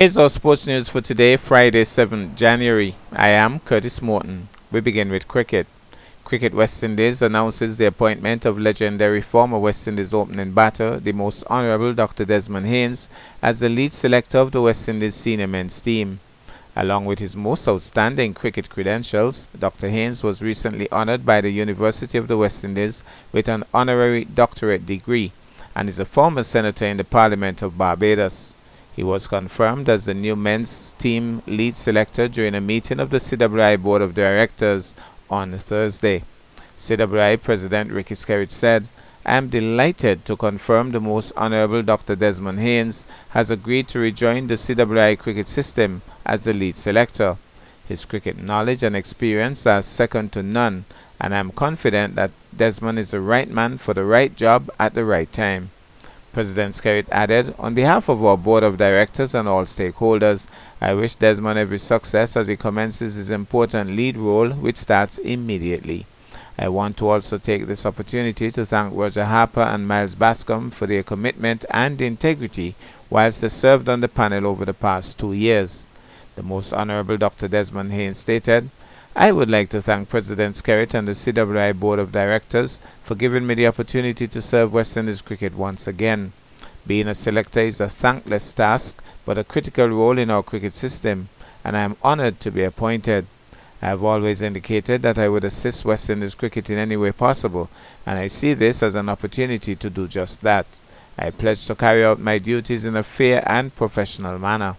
Here's our sports news for today, Friday, 7th January. I am Curtis Morton. We begin with cricket. Cricket West Indies announces the appointment of legendary former West Indies opening batter, the most honourable Dr. Desmond Haynes, as the lead selector of the West Indies senior men's team. Along with his most outstanding cricket credentials, Dr. Haynes was recently honoured by the University of the West Indies with an honorary doctorate degree and is a former senator in the Parliament of Barbados. He was confirmed as the new men's team lead selector during a meeting of the CWI Board of Directors on Thursday. CWI President Ricky Skerritt said, I am delighted to confirm the Most Honorable Dr. Desmond Haynes has agreed to rejoin the CWI cricket system as the lead selector. His cricket knowledge and experience are second to none, and I am confident that Desmond is the right man for the right job at the right time. President Skerritt added, On behalf of our board of directors and all stakeholders, I wish Desmond every success as he commences his important lead role, which starts immediately. I want to also take this opportunity to thank Roger Harper and Miles Bascombe for their commitment and integrity whilst they served on the panel over the past two years. The Most Honorable Dr. Desmond Haynes stated, I would like to thank President Skerritt and the CWI Board of Directors for giving me the opportunity to serve West Indies cricket once again. Being a selector is a thankless task, but a critical role in our cricket system, and I am honoured to be appointed. I have always indicated that I would assist West Indies cricket in any way possible, and I see this as an opportunity to do just that. I pledge to carry out my duties in a fair and professional manner.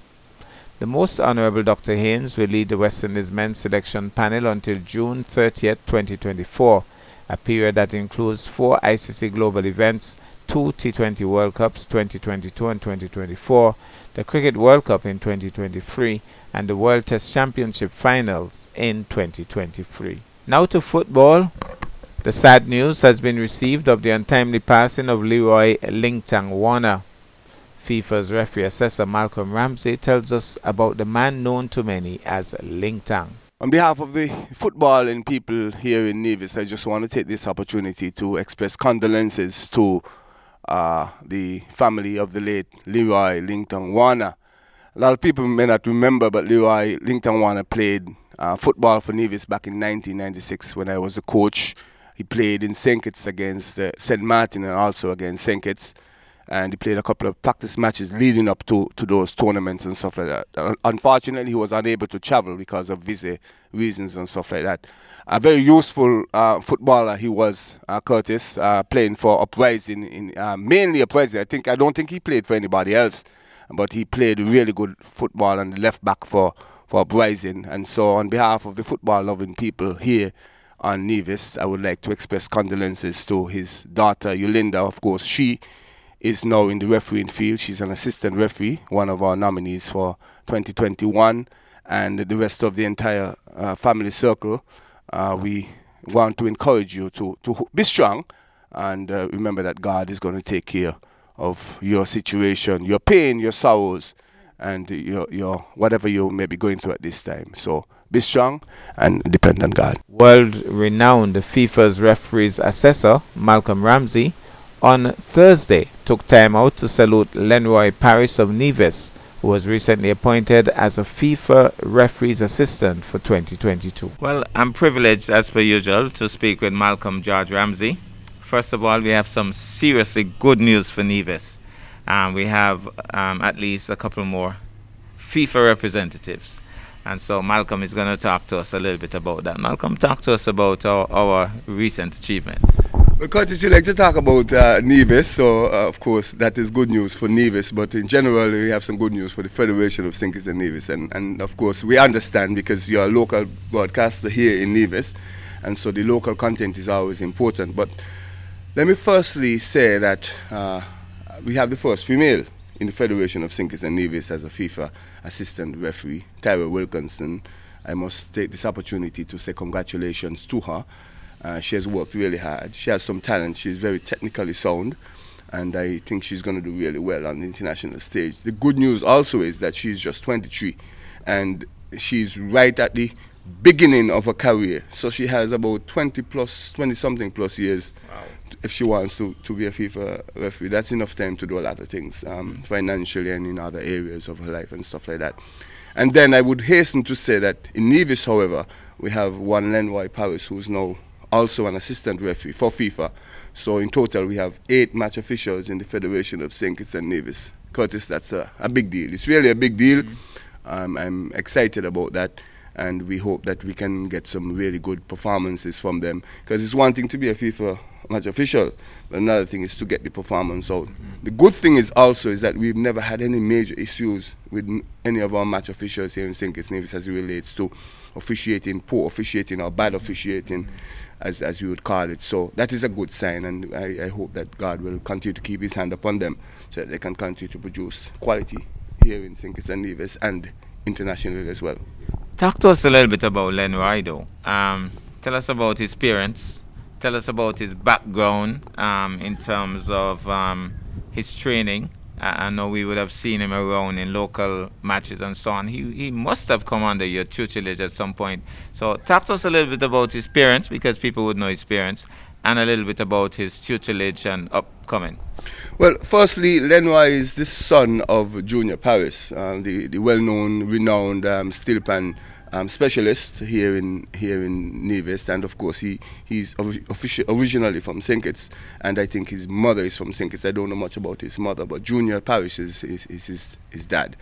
The Most Honorable Dr. Haynes will lead the West Indies men's selection panel until June 30, 2024, a period that includes four ICC global events, two T20 World Cups 2022 and 2024, the Cricket World Cup in 2023, and the World Test Championship finals in 2023. Now to football. The sad news has been received of the untimely passing of Leroy Lingtang Warner. FIFA's referee assessor Malcolm Ramsey tells us about the man known to many as Ling Tang. On behalf of the footballing people here in Nevis, I just want to take this opportunity to express condolences to uh, the family of the late Leroy Lingtang Warner. A lot of people may not remember, but Leroy Lingtang Warner played uh, football for Nevis back in 1996 when I was a coach. He played in St. Kitts against uh, St. Martin and also against St. Kitts and he played a couple of practice matches leading up to, to those tournaments and stuff like that. Unfortunately, he was unable to travel because of visa reasons and stuff like that. A very useful uh, footballer he was, uh, Curtis, uh, playing for Uprising, in, uh, mainly Uprising. I think I don't think he played for anybody else, but he played really good football and left back for for Uprising. And so, on behalf of the football-loving people here on Nevis, I would like to express condolences to his daughter Yolinda. Of course, she is now in the refereeing field. She's an assistant referee, one of our nominees for 2021, and the rest of the entire uh, family circle. Uh, we want to encourage you to, to be strong and uh, remember that God is going to take care of your situation, your pain, your sorrows, and your, your whatever you may be going through at this time. So be strong and depend on God. World renowned FIFA's referees assessor, Malcolm Ramsey, on Thursday took time out to salute Lenroy Paris of Nevis, who was recently appointed as a FIFA referee's assistant for 2022. Well, I'm privileged, as per usual, to speak with Malcolm George Ramsey. First of all, we have some seriously good news for Nevis. Um, we have um, at least a couple more FIFA representatives. And so Malcolm is going to talk to us a little bit about that. Malcolm, talk to us about our, our recent achievements. Curtis, you like to talk about uh, Nevis, so uh, of course that is good news for Nevis, but in general we have some good news for the Federation of. Kitts and Nevis, and, and of course we understand because you're a local broadcaster here in Nevis, and so the local content is always important. But let me firstly say that uh, we have the first female in the Federation of. Kitts and Nevis as a FIFA assistant referee, Tyra Wilkinson. I must take this opportunity to say congratulations to her uh, she has worked really hard. She has some talent. She's very technically sound, and I think she's going to do really well on the international stage. The good news also is that she's just 23, and she's right at the beginning of her career. So she has about 20 plus, 20 something plus years wow. if she wants to, to be a FIFA referee, that's enough time to do a lot of things, um, mm. financially and in other areas of her life and stuff like that. And then I would hasten to say that in Nevis, however, we have one Lenroy Paris who's now also an assistant referee for FIFA. So in total, we have eight match officials in the Federation of St. Kitts and Nevis. Curtis, that's a, a big deal. It's really a big deal. Mm. Um, I'm excited about that and we hope that we can get some really good performances from them because it's one thing to be a FIFA match official, but another thing is to get the performance out. Mm-hmm. The good thing is also is that we've never had any major issues with any of our match officials here in St. Kitts Nevis as it relates to officiating, poor officiating or bad officiating, mm-hmm. as, as you would call it. So that is a good sign, and I, I hope that God will continue to keep His hand upon them so that they can continue to produce quality here in St. Kitts and Nevis and internationally as well. Talk to us a little bit about Len Rido. Um, tell us about his parents. Tell us about his background um, in terms of um, his training. I, know we would have seen him around in local matches and so on. He, he must have come under your tutelage at some point. So, talk to us a little bit about his parents because people would know his parents and a little bit about his tutelage and upcoming. Well, firstly, Lenroy is the son of Junior Paris, um, the, the well-known, renowned um, steel pan um, specialist here in here in Nevis, and of course he he's official, originally from St. Kitts, and I think his mother is from St. Kitts. I don't know much about his mother, but Junior Paris is, is, is his, his dad.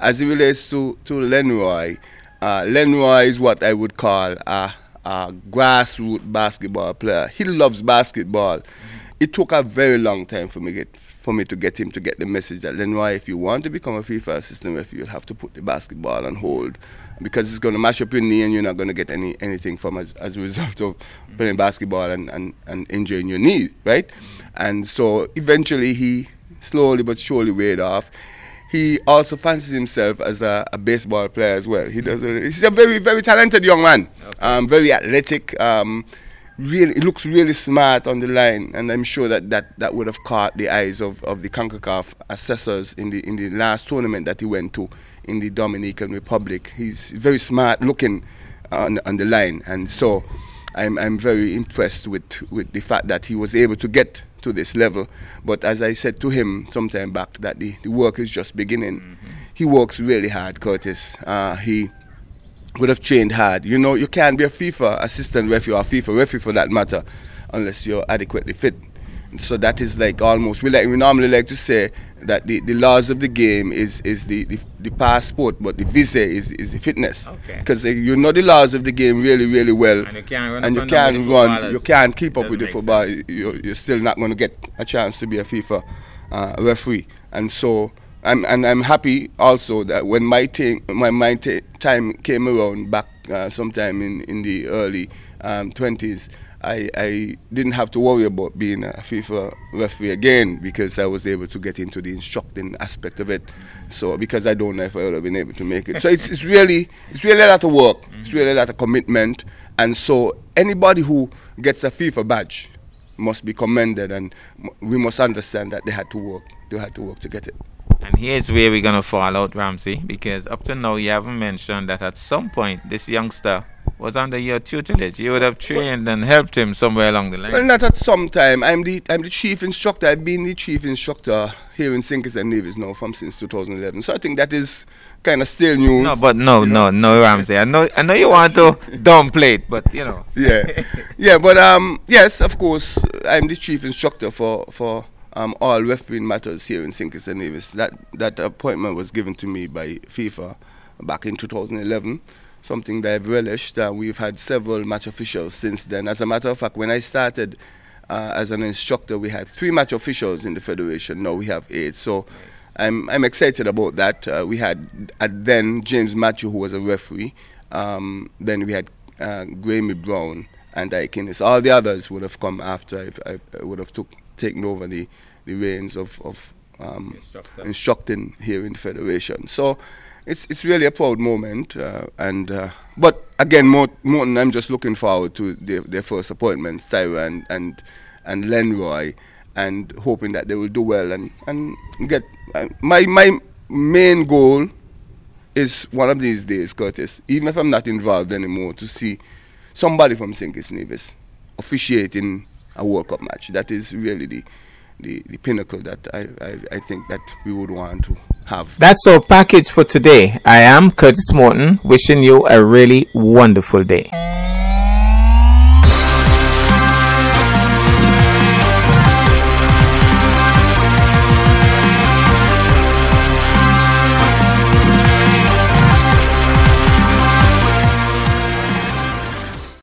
As it relates to to Lenroy, uh, Lenroy is what I would call a a grassroots basketball player. He loves basketball. Mm-hmm. It took a very long time for me to get for me to get him to get the message that Lenroy, if you want to become a FIFA assistant referee, you'll have to put the basketball on hold because it's going to mash up your knee and you're not going to get any anything from as, as a result of mm-hmm. playing basketball and, and, and injuring your knee, right? Mm-hmm. And so eventually he slowly but surely weighed off he also fancies himself as a, a, baseball player as well. He does. A, he's a very, very talented young man. Okay. Um, very athletic. Um, really, he looks really smart on the line, and I'm sure that, that, that would have caught the eyes of, of the Concacaf assessors in the in the last tournament that he went to in the Dominican Republic. He's very smart looking on on the line, and so I'm I'm very impressed with with the fact that he was able to get to this level. But as I said to him sometime back, that the, the work is just beginning. Mm-hmm. He works really hard, Curtis. Uh, he would have trained hard. You know, you can't be a FIFA assistant referee or a FIFA referee for that matter unless you're adequately fit. So that is like almost we like we normally like to say that the, the laws of the game is is the, the, the passport, but the visa is, is the fitness. Because okay. uh, you know the laws of the game really really well, and you can't run, and you can't run, you can't keep up with the football. You're, you're still not going to get a chance to be a FIFA uh, referee, and so. I'm, and I'm happy also that when my, my, my time came around back uh, sometime in, in the early um, 20s, I, I didn't have to worry about being a FIFA referee again because I was able to get into the instructing aspect of it. So because I don't know if I would have been able to make it. So it's, it's really it's really a lot of work. It's really a lot of commitment. And so anybody who gets a FIFA badge must be commended and we must understand that they had to work. They had to work to get it. And here's where we're gonna fall out, Ramsey, because up to now you haven't mentioned that at some point this youngster was under your tutelage. You would have trained and helped him somewhere along the line. Well, not at some time. I'm the I'm the chief instructor. I've been the chief instructor here in. Kitts and Nevis now from since 2011. So I think that is kind of still new. No, but no, no, no, Ramsey. I know, I know you want to downplay it, but you know. yeah, yeah, but um, yes, of course, I'm the chief instructor for for um, all refereeing matters here in St. Kitts and Nevis. That that appointment was given to me by FIFA back in 2011 something that I've relished. Uh, we've had several match officials since then. As a matter of fact, when I started uh, as an instructor, we had three match officials in the federation. Now we have eight. So. I'm, I'm excited about that. Uh, we had at then James Matthew, who was a referee. Um, then we had uh, Grammy Brown and Ike All the others would have come after I would have took, taken over the, the reins of, of um, instructing here in the federation. So it's it's really a proud moment. Uh, and uh, but again, Morton, I'm just looking forward to their, their first appointment, Tyra and and and Lenroy, and hoping that they will do well and and get uh, my my main goal is one of these days, Curtis, even if I'm not involved anymore, to see somebody from St. Kitts Nevis officiating a World Cup match. That is really the the, the pinnacle that I, I, I think that we would want to have. That's our package for today. I am Curtis Morton, wishing you a really wonderful day.